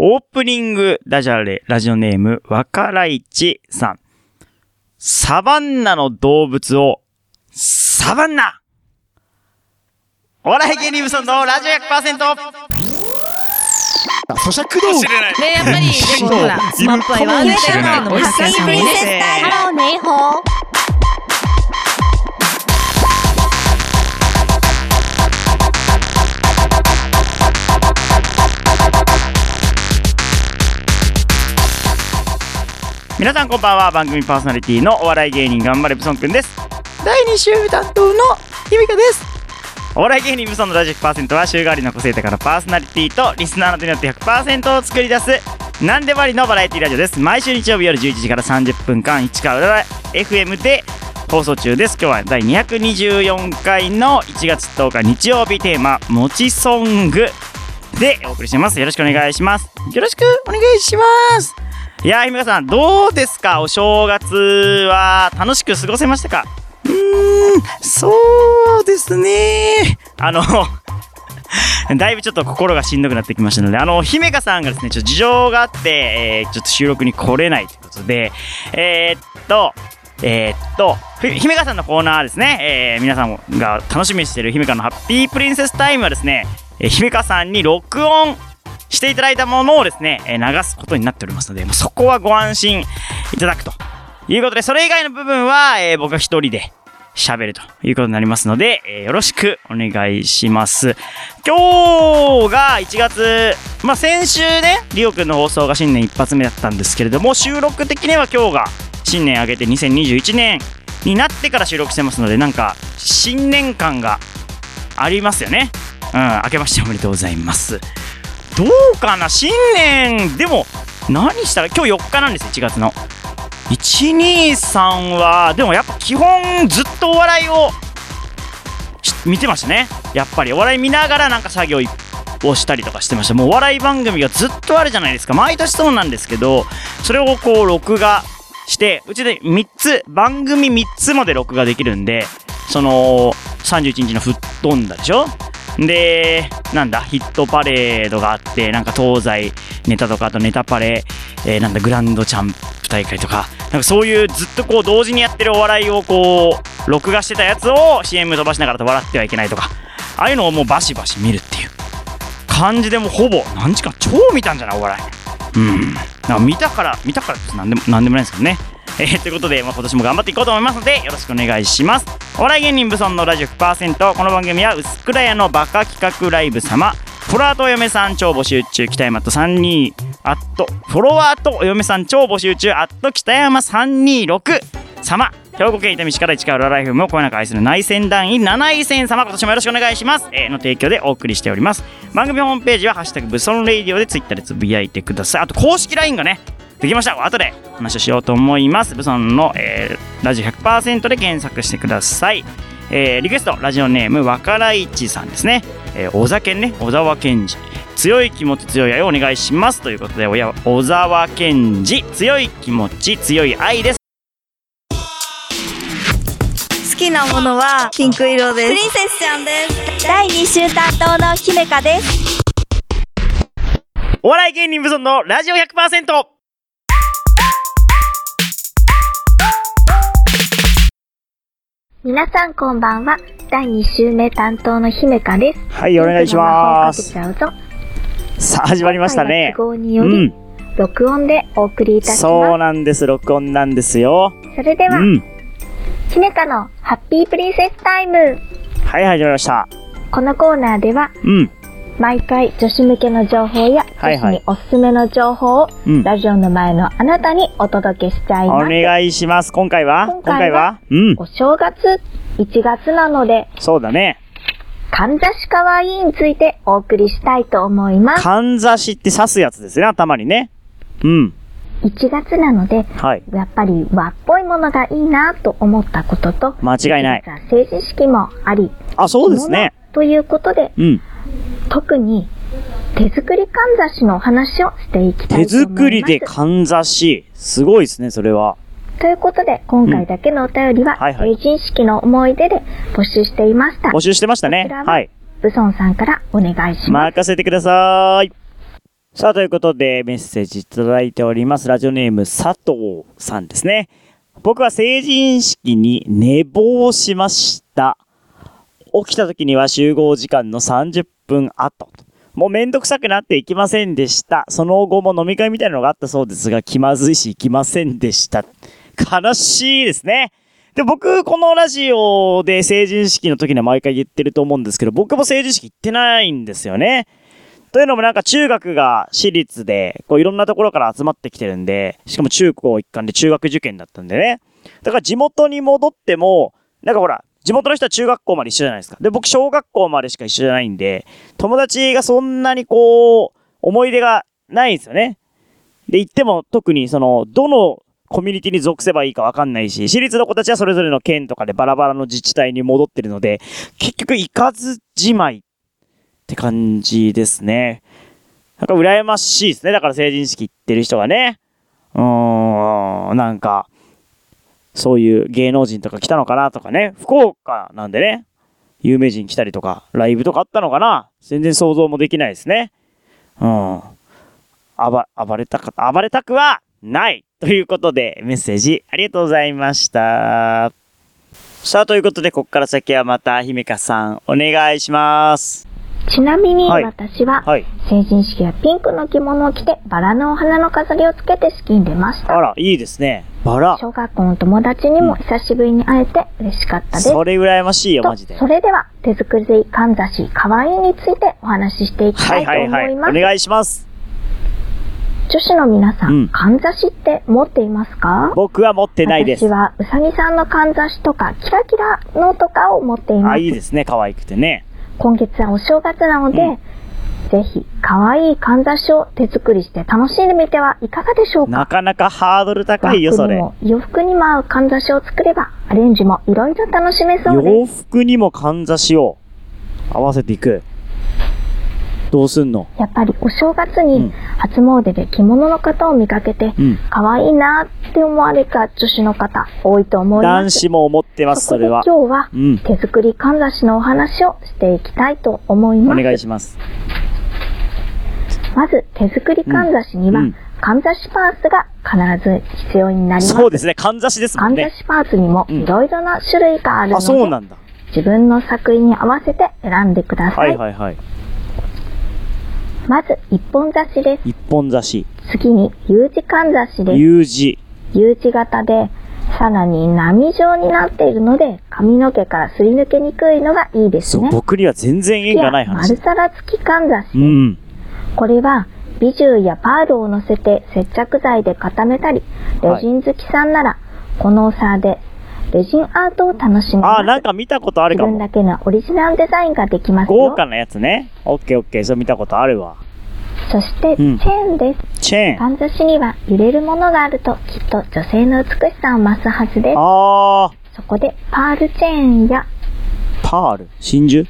オープニングダジャレ、ラジオネーム、わからいちさん。サバンナの動物を、サバンナお笑い芸人無双のラジオ 100%! 咀嚼道具ね、やっぱり、でもほら、スマップ愛はあるっていうのも高橋さんもね。ハローネイホー。皆さんこんばんは。番組パーソナリティのお笑い芸人頑張れブソンくんです。第2週担当のゆみかです。お笑い芸人ブソンのラジオ100%は週替わりの個性的なパーソナリティとリスナーの手によって100%を作り出す。なんでもありのバラエティラジオです。毎週日曜日夜11時から30分間。市川浦和 FM で放送中です今日は第224回の1月10日日曜日テーマ「もちソング」でお送りしてます。よろしくお願いします。よろしくお願いしますいやー、ひめかさん、どうですか？お正月は楽しく過ごせましたか？うーん、そうですね。あの、だいぶちょっと心がしんどくなってきましたので、あの、姫香さんがですね、ちょっと事情があって、えー、ちょっと収録に来れないということで、えー、っと、えー、っと、ひ姫香さんのコーナーですね、えー、皆さんが楽しみにしている姫香のハッピープリンセスタイムはですね、えー、姫香さんに録音していただいたものをですね、え流すことになっておりますので、もうそこはご安心いただくということで、それ以外の部分は、え僕が一人で喋るということになりますので、えーよろしくお願いします。今日が1月、まあ、先週ね、リオくんの放送が新年一発目だったんですけれども、収録的には今日が新年明けて2021年になってから収録してますので、なんか、新年感がありますよね。うん、明けましておめでとうございます。どうかな？新年？でも何したら今日4日なんです1月の。123はでもやっぱ基本ずっとお笑いを見てましたね。やっぱりお笑い見ながらなんか作業をしたりとかしてました。もうお笑い番組がずっとあるじゃないですか。毎年そうなんですけどそれをこう録画してうちで3つ番組3つまで録画できるんでその31日の吹っ飛んだでしょ？で、なんだ、ヒットパレードがあって、なんか東西ネタとか、あとネタパレ、えーなんだ、グランドチャンプ大会とか、なんかそういうずっとこう同時にやってるお笑いをこう、録画してたやつを CM 飛ばしながらと笑ってはいけないとか、ああいうのをもうバシバシ見るっていう感じでもほぼ、何時間超見たんじゃないお笑い。うん。なんか見たから、見たからってなんでも、なんでもないんですけどね。えー、ということで、まあ、今年も頑張っていこうと思いますので、よろしくお願いします。お笑い芸人ブソンのラジオ100%。この番組は、薄倉屋のバカ企画ライブ様。フォロワーとお嫁さん超募集中、北山と32、アット、フォロワーとお嫁さん超募集中、アット北山326様。兵庫県伊丹市から市川浦ライフもこよなく愛する内戦団員7位戦様。今年もよろしくお願いします、えーの提供でお送りしております。番組ホームページは「ハッシュタグブソンレイディオ」でツイッターでつぶやいてください。あと公式 LINE がねできました。後でお話をしようと思います。ブソンの、えーラジオ100%で検索してください。えーリクエストラジオネームわからいちさんですね、えー、小沢健ね。小沢健二。強い気持ち強い愛をお願いします。ということで小沢健二。強い気持ち強い愛です。好きなものはピンク色です。プリンセスちゃんです。第2週担当の姫香です。お笑い芸人ブソンのラジオ100%皆さんこんばんは。第2週目担当の姫香です。はいお願いします。さあ始まりましたね都合にうより、ん録音でお送りいたします。そうなんです録音なんですよそれでは、うん姫香のハッピープリンセスタイム。はい始まりましたこのコーナーでは、うん毎回女子向けの情報や、女子におすすめの情報を、うん。ラジオの前のあなたにお届けしちゃいおます。願いします。今回は？今回はうん。お正月、1月なので、そうだね。かんざしかわいいについてお送りしたいと思います。かんざしって刺すやつですね。頭にね。うん。1月なので、はい。やっぱり和っぽいものがいいなと思ったことと、間違いない。実は政治式もあり、あそうですね。ということで、うん特に手作りかんざしのお話をしていきた手いと思います。作りでかんざしすごいですねそれはということで、今回だけのお便りは、うんはいはい成人式の思い出で募集していました。募集してましたねはいブソンさんからお願いします。任せてくださいさあ、ということで、メッセージいただいております。ラジオネーム、佐藤さんですね。僕は成人式に寝坊しました。起きた時には集合時間の30分後。もうめんどくさくなって行きませんでした。その後も飲み会みたいなのがあったそうですが、気まずいし行きませんでした。悲しいですね。で、僕、このラジオで成人式の時には毎回言ってると思うんですけど、僕も成人式行ってないんですよね。というのもなんか中学が私立で、こういろんなところから集まってきてるんで、しかも中高一貫で中学受験だったんでね。だから地元に戻っても、なんかほら、地元の人は中学校まで一緒じゃないですか。で、僕小学校までしか一緒じゃないんで、友達がそんなにこう、思い出がないんですよね。で、行っても特にその、どのコミュニティに属せばいいかわかんないし、私立の子たちはそれぞれの県とかでバラバラの自治体に戻ってるので、結局行かずじまいって感じですね。なんか羨ましいですね。だから成人式行ってる人がね。うーん、なんか、そういう芸能人とか来たのかなとかね。福岡なんでね。有名人来たりとか、ライブとかあったのかな全然想像もできないですね。うん。暴、暴れたか、暴れたくはないということで、メッセージありがとうございました。さあ、ということで、ここから先はまた、姫香さん、お願いします。ちなみにはい私は、はい。成人式はピンクの着物を着てバラのお花の飾りをつけて式に出ました。あら、いいですね。バラ。小学校の友達にも久しぶりに会えて嬉しかったです。それ羨ましいよ、マジで。とそれでは手作りかんざしかわいいについてお話ししていきたはいいとはいはい。思います。お願いします。女子の皆さん、うんかんざしって持っていますか？僕は持ってないです私。はうさぎさんのかんざしとかキラキラのとかを持っていまあ、す。いいですね。可愛くてね。今月はお正月なので、うんぜひかわいいかんざしを手作りして楽しんでみてはいかがでしょうか？なかなかハードル高いよ、それ。洋服にも合うかんざしを作ればアレンジもいろいろ楽しめそう洋です。服にもかんざしを合わせていく。どうすんの？やっぱりお正月うんに初詣で着物の方を見かけて、うん。可愛いなって思われた女子の方多いと思います。男子も思ってます、それは。今日はうん。手作りかんざしのお話をしていきたいと思いおます。願いします。まず手作りかんざしには、うんかんざしパーツが必ず必要になります。そうですね。かんざしですもんね。かんざしパーツにもいろいろな種類があるのあ、で、そうなんだ。自分の作品に合わせて選んでくださ。はいいはいはい。まず一本刺しです。一本刺し。次に U 字かんざしです。U 字。U 字型で、さらに波状になっているので、髪の毛からすり抜けにくいのがいいですそう、ね。僕には全然縁がない話丸。皿付きかんざし。うん。これは、ビジューやパールを乗せて接着剤で固めたり、レジン好きさんなら、このお皿で、レジンアートを楽しめます。あ、なんか見たことあるかも。自分だけのオリジナルデザインができますよ。豪華なやつね。オッケーオッケー。それ見たことあるわ。そして、チうんェーンです。チェーン。かんざしには揺れるものがあると、きっと女性の美しさを増すはずです。あそこで、パールチェーンやー、パール。真珠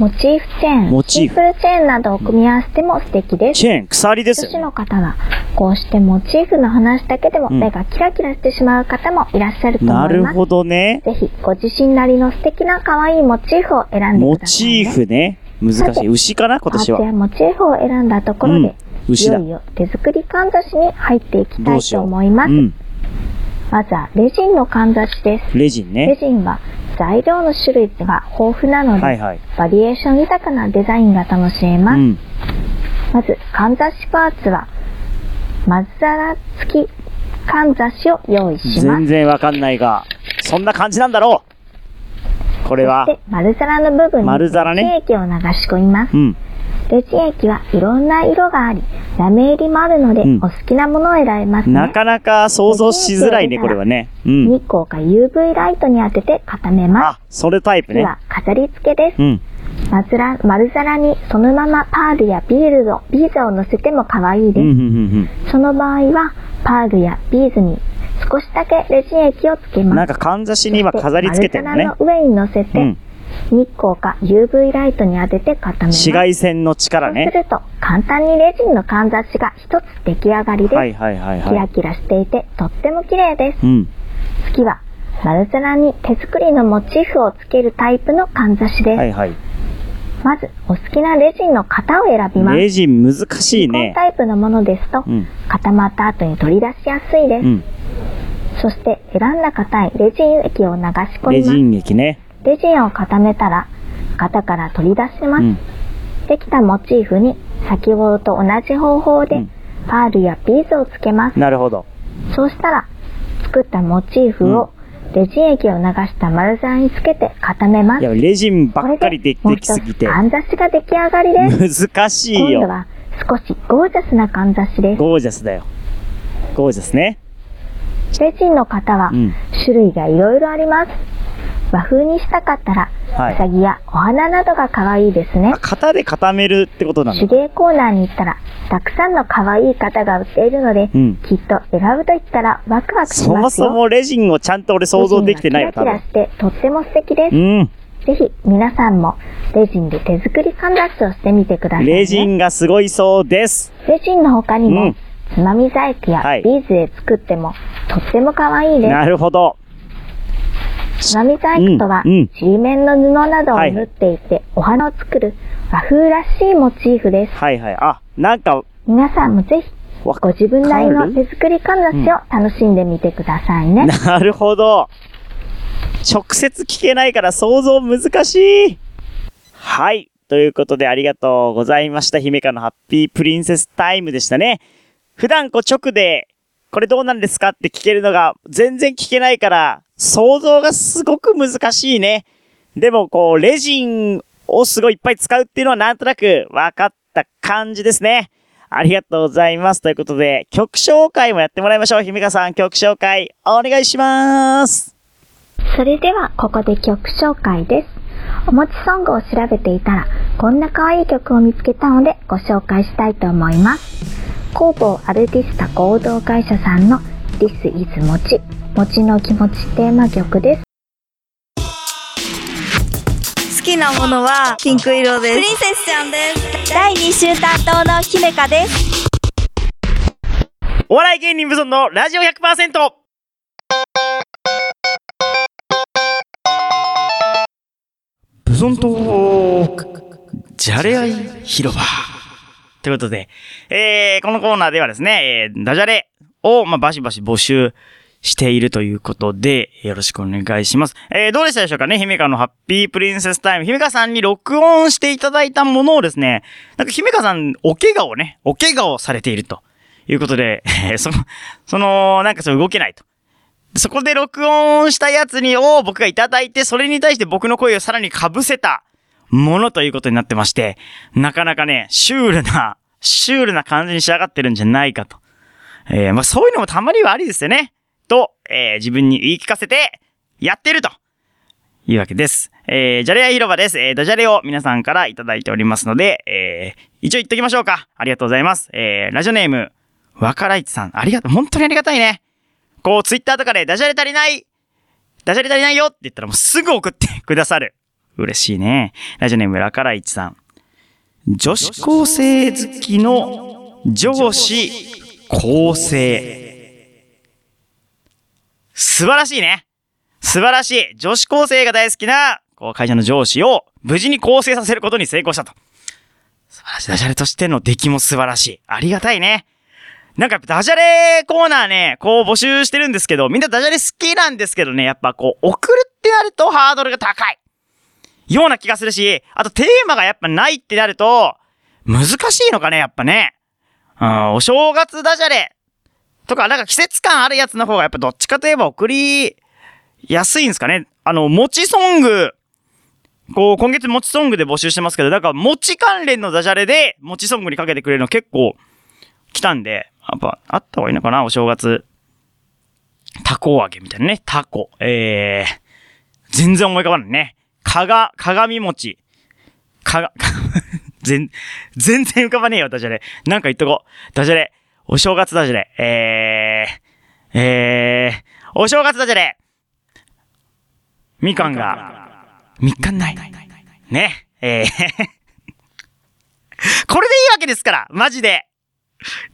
モチーフチェーン、モチーフシンプルチェーンなどを組み合わせても素敵です。チェーン、鎖です女子よね。の方は、こうしてモチーフの話だけでもうん目がキラキラしてしまう方もいらっしゃると思います。なるほどね。ぜひ、ご自身なりの素敵な可愛いモチーフを選んでモください、ね。チーフね。難しい。牛かな？今年は。パーツやモチーフを選んだところで、うんいよいよ手作りかんざしに入っていきたいと。思います。うん。まずはレジンのかんざしです。レジンレね。ジンは材料の種類が豊富なので、はいはい。バリエーション豊かなデザインが楽しめます。うん。まず、かんざしパーツは、まず皿付きかんざしを用意します全。然わかんないが、そんな感じなんだろうこれは丸皿の部分に丸皿ねレジン液を流し込みます。うん。レジン液はいろんな色があり、ラメ入りもあるので、うんお好きなものを選べますね。なかなか想像しづらいね、これはね。うん。日光か UV ライトに当てて固めます。あ、それタイプね。次は飾り付けです。うん。まずら丸皿にそのままパールやビールド、ビーズを乗せても可愛いです。うん、うん、うんその場合は、パールやビーズに少しだけレジン液をつけうん。ます。なんか、かんざしに今飾り付けてるのね丸。皿の上に乗せて、うん。日光か UV ライトに当てて固めます。紫外線の力そうすね。ると、簡単にレジンのかんざしが一つ出来上がりです。はいはいはいキラはい。キラしていてとっても綺麗です。うん。次は、丸皿に手作りのモチーフをつけるタイプのかんざしです。はいはい。まず、お好きなレジンの型を選びます。レジン難しいね。タイプのものですと、うん。固まった後に取り出しやすいです。うん。そして、選んだ型にレジン液を流し込みます。レジン液ね。レジンを固めたら、型から取り出します。うん。できたモチーフに、先ほどと同じ方法でうん、パールやビーズをつけます。なるほど。そうしたら、作ったモチーフを、レジン液を流した丸皿につけて固めます。いや、レジンばっかりでできすぎて。かんざしが出来上がりです。難しいよ。今度は少しゴージャスなかんざしです。ゴージャスだよ。ゴージャスね。レジンの型はうん種類がいろいろあります。和風にしたかったら、はいうさぎやお花などが可愛いですねあ、。型で固めるってことな手の芸コーナーに行ったら、たくさんの可愛い型が売っているので、うんきっと選ぶと言ったらワクワクしそもますよ。そもレジンをちゃんと俺想像できてないよ。キラキラしてとっても素敵です。うん。ぜひ皆さんもレジンで手作りかんざしをしてみてください、ね。レジンがすごいそうです。レジンの他にも、うんつまみ細工やはいビーズで作ってもとっても可愛いです。なるほど。つまみ細工とは、うんうんちりめんの布などを縫っていて、お花を作る和風らしいモチーフです。はいはい。あ、なんか、皆さんもぜひ、わご自分なりの手作りかんざしを楽しんでみてくださいね。なるほど。直接聞けないから想像難しい。はい。ということでありがとうございました。姫香のハッピープリンセスタイムでしたね。普段こう直で、これどうなんですかって聞けるのが全然聞けないから、想像がすごく難しいね。でもこう、レジンをすごいいっぱい使うっていうのはなんとなく分かった感じですね。ありがとうございます。ということで、曲紹介もやってもらいましょう。姫香さん、曲紹介お願いします。それでは、ここで曲紹介です。おもちソングを調べていたら、こんな可愛い曲を見つけたのでご紹介したいと思います。工房アルティスタ合同会社さんの This is もち、もちの気持ちテーマ曲です。好きなものはピンク色です。プリンセスちゃんです。第2週担当の姫香です。お笑い芸人無尊のラジオ 100%! ブソントーク、じゃれ合い広場。ということで、えー、このコーナーではですね、えー、ダジャレを、まあ、バシバシ募集しているということで、よろしくお願いします。えー、どうでしたでしょうかね？姫香のハッピープリンセスタイム。姫香さんに録音していただいたものをですね、なんか姫香さん、お怪我をね、お怪我をされているということで、え ーその、その、なんかそう動けないと。そこで録音したやつにを僕がいただいて、それに対して僕の声をさらに被せたものということになってまして、なかなかね、シュールな、シュールな感じに仕上がってるんじゃないかと。えーまあそういうのもたまにはありですよね。と、えー自分に言い聞かせて、やってると。いうわけです。えー、じゃれ合い広場です。えー、ダジャレを皆さんからいただいておりますので、えー、一応言っときましょうか。ありがとうございます。えー、ラジオネーム、わからいちさん、ありがとう。本当にありがたいね。こう、ツイッターとかでダジャレ足りないダジャレ足りないよって言ったらもうすぐ送ってくださる。嬉しいね。ラジオネーム、わからいちさん。女子高生好きの上司構成。素晴らしいね。素晴らしい。女子高生が大好きな、こう、会社の上司を無事に構成させることに成功したと。素晴らしい。ダジャレとしての出来も素晴らしい。ありがたいね。なんかダジャレコーナーね、こう募集してるんですけど、みんなダジャレ好きなんですけどね、やっぱこう、送るってなるとハードルが高い。ような気がするし、あとテーマがやっぱないってなると、難しいのかね、やっぱね。うん、お正月ダジャレとか、なんか季節感あるやつの方がやっぱどっちかといえば送りやすいんですかね。あの、餅ソング、こう、今月餅ソングで募集してますけど、なんか餅関連のダジャレで餅ソングにかけてくれるの結構来たんで、やっぱあった方がいいのかな、お正月。タコ揚げみたいなね、タコ。えー、全然思い浮かばないね。かが、鏡餅。かが、全、全然浮かばねえよ、ダジャレ。なんか言っとこう。ダジャレ。お正月ダジャレ。えー、えー、お正月ダジャレ。みかんが、みかんない。ね。えー、これでいいわけですから、マジで。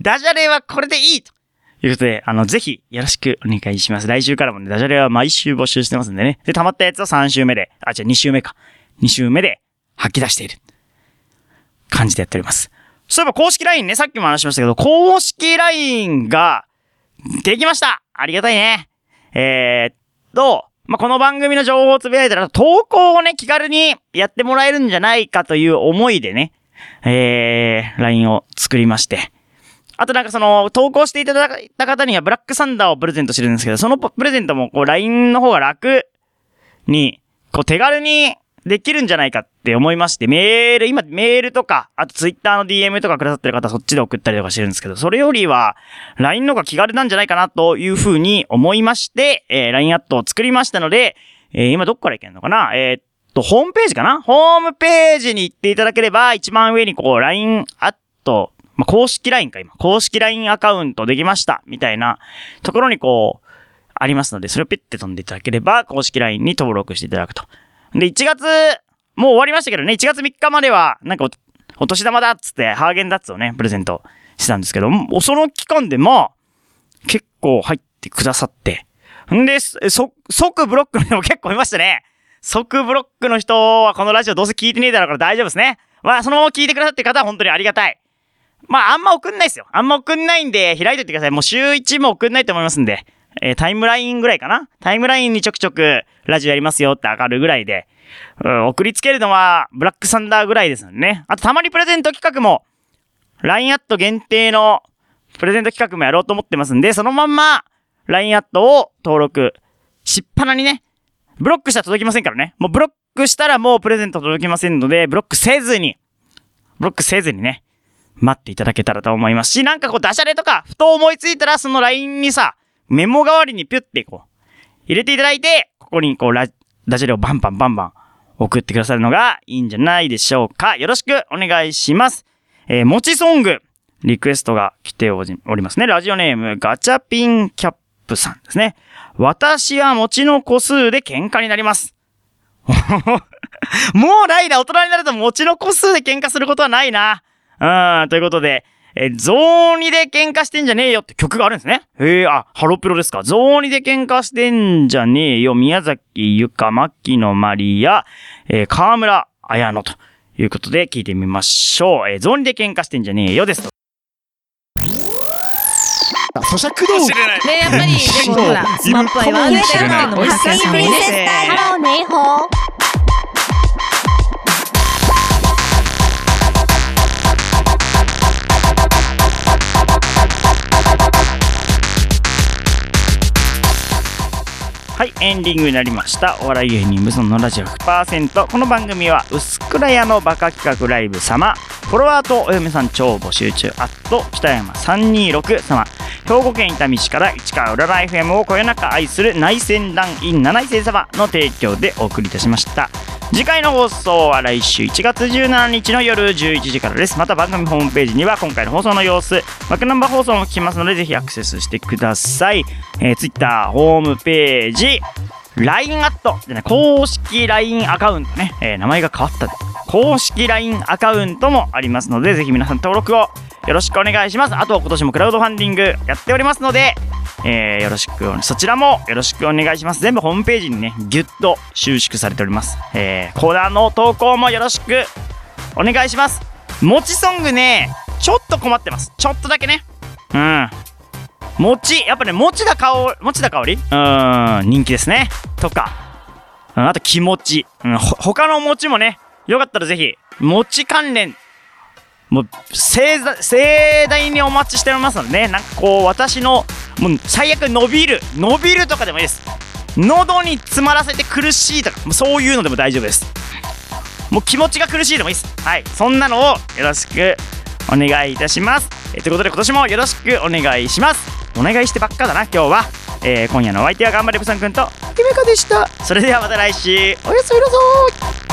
ダジャレはこれでいいとということで、あの、ぜひ、よろしくお願いします。来週からもね、ダジャレは毎週募集してますんでね。で、溜まったやつを3週目で、あ、じゃあ2週目か。2週目で吐き出している。感じでやっております。そういえば公式 LINE ね、さっきも話しましたけど、公式 LINE ができましたありがたいね。えー、っと、まあ、この番組の情報をつぶやいたら、投稿をね、気軽にやってもらえるんじゃないかという思いでね、えー、LINE を作りまして。あとなんかその、投稿していただいた方にはブラックサンダーをプレゼントしてるんですけど、そのプレゼントもこう LINE の方が楽に、こう手軽にできるんじゃないかって思いまして、メール、今メールとか、あと Twitter の DM とかくださってる方そっちで送ったりとかしてるんですけど、それよりは LINE の方が気軽なんじゃないかなというふうに思いまして、えー LINE アットを作りましたので、えー今どっからいけんのかな？えーっと、ホームページかな？ホームページに行っていただければ、一番上にこう LINE アット、まあ、公式 LINE か今、公式 LINE アカウントできました、みたいなところにこう、ありますので、それをピッて飛んでいただければ、公式 LINE に登録していただくと。で、1月、もう終わりましたけどね、1月3日までは、なんかお、お年玉だっつって、ハーゲンダッツをね、プレゼントしてたんですけど、もうその期間でまあ、結構入ってくださって。んで、そ即ブロックの人も 結構いましたね。即ブロックの人はこのラジオどうせ聞いてねえだろうから大丈夫ですね。まあ、そのまま聞いてくださってる方は本当にありがたい。まあ、あんま送んないですよ。あんま送んないんで、開いといてください。もう週1も送んないと思いますんで。えータイムラインぐらいかなタイムラインにちょくちょくラジオやりますよって上がるぐらいで、うん、送りつけるのはブラックサンダーぐらいですよね。あとたまにプレゼント企画も、LINE アット限定のプレゼント企画もやろうと思ってますんで、そのまんま LINE アットを登録しっぱなにね、ブロックしたら届きませんからね。もうブロックしたらもうプレゼント届きませんので、ブロックせずに、ブロックせずにね、待っていただけたらと思いますし、なんかこうダジャレとか、ふと思いついたらその LINE にさ、メモ代わりにピュッてこう、入れていただいて、ここにこうラ、ダジャレをバンバンバンバン送ってくださるのがいいんじゃないでしょうか。よろしくお願いします。えー、もちソング、リクエストが来ておりおりますね。ラジオネーム、ガチャピンキャップさんですね。私は餅の個数で喧嘩になります。もうないな。大人になると餅の個数で喧嘩することはないな。うん、ということで、えー、ゾーニで喧嘩してんじゃねえよって曲があるんですね。へえ、あ、ハロプロですか。ゾーニで喧嘩してんじゃねえよ。宮崎ゆか、牧野マリア、えー、河村綾乃ということで聞いてみましょう。えー、ゾーニで喧嘩してんじゃねえよですと。咀嚼道具ねやっぱりでもほらスマップアイは上だよっていうのもたくさんねハローネイホー。はい、エンディングになりました。お笑い芸人無尊のラジオ100%。この番組は、薄倉屋のバカ企画ライブ様、フォロワーとお嫁さん超募集中、アット北山326様、兵庫県伊丹市から市川浦ラ FM をこよなく愛する内戦団員七井星様の提供でお送りいたしました。次回の放送は来週1月17日の夜11時からです。また番組ホームページには今回の放送の様子、マクナンバー放送も聞きますので、ぜひアクセスしてください。えー、Twitter ホームページ、LINE アットでね、公式 LINE アカウントね、えー名前が変わったで公式 LINE アカウントもありますので、ぜひ皆さん登録をよろしくお願いします。あと今年もクラウドファンディングやっておりますので、えーよろしく、そちらもよろしくお願いします。全部ホームページにね、ギュッと収縮されております。えーコーナーの投稿もよろしくお願いします。もちソングね、ちょっと困ってます。ちょっとだけね。うん。餅、やっぱね、餅田香り、餅田香り？うーん、人気ですね。とか、うんあと気持ち。うん、他の餅もね、よかったらぜひ、餅関連、もう、盛大、盛大にお待ちしておりますのでね、なんかこう、私の、もう、最悪伸びる、伸びるとかでもいいです。喉に詰まらせて苦しいとか、もうそういうのでも大丈夫です。もう気持ちが苦しいでもいいです。はい。そんなのをよろしくお願いいたします。えということで今年もよろしくお願いします。お願いしてばっかだな、今日は。えー今夜のお相手は頑張れブさんくんと、ゆめかでした。それではまた来週、おやすみなさい。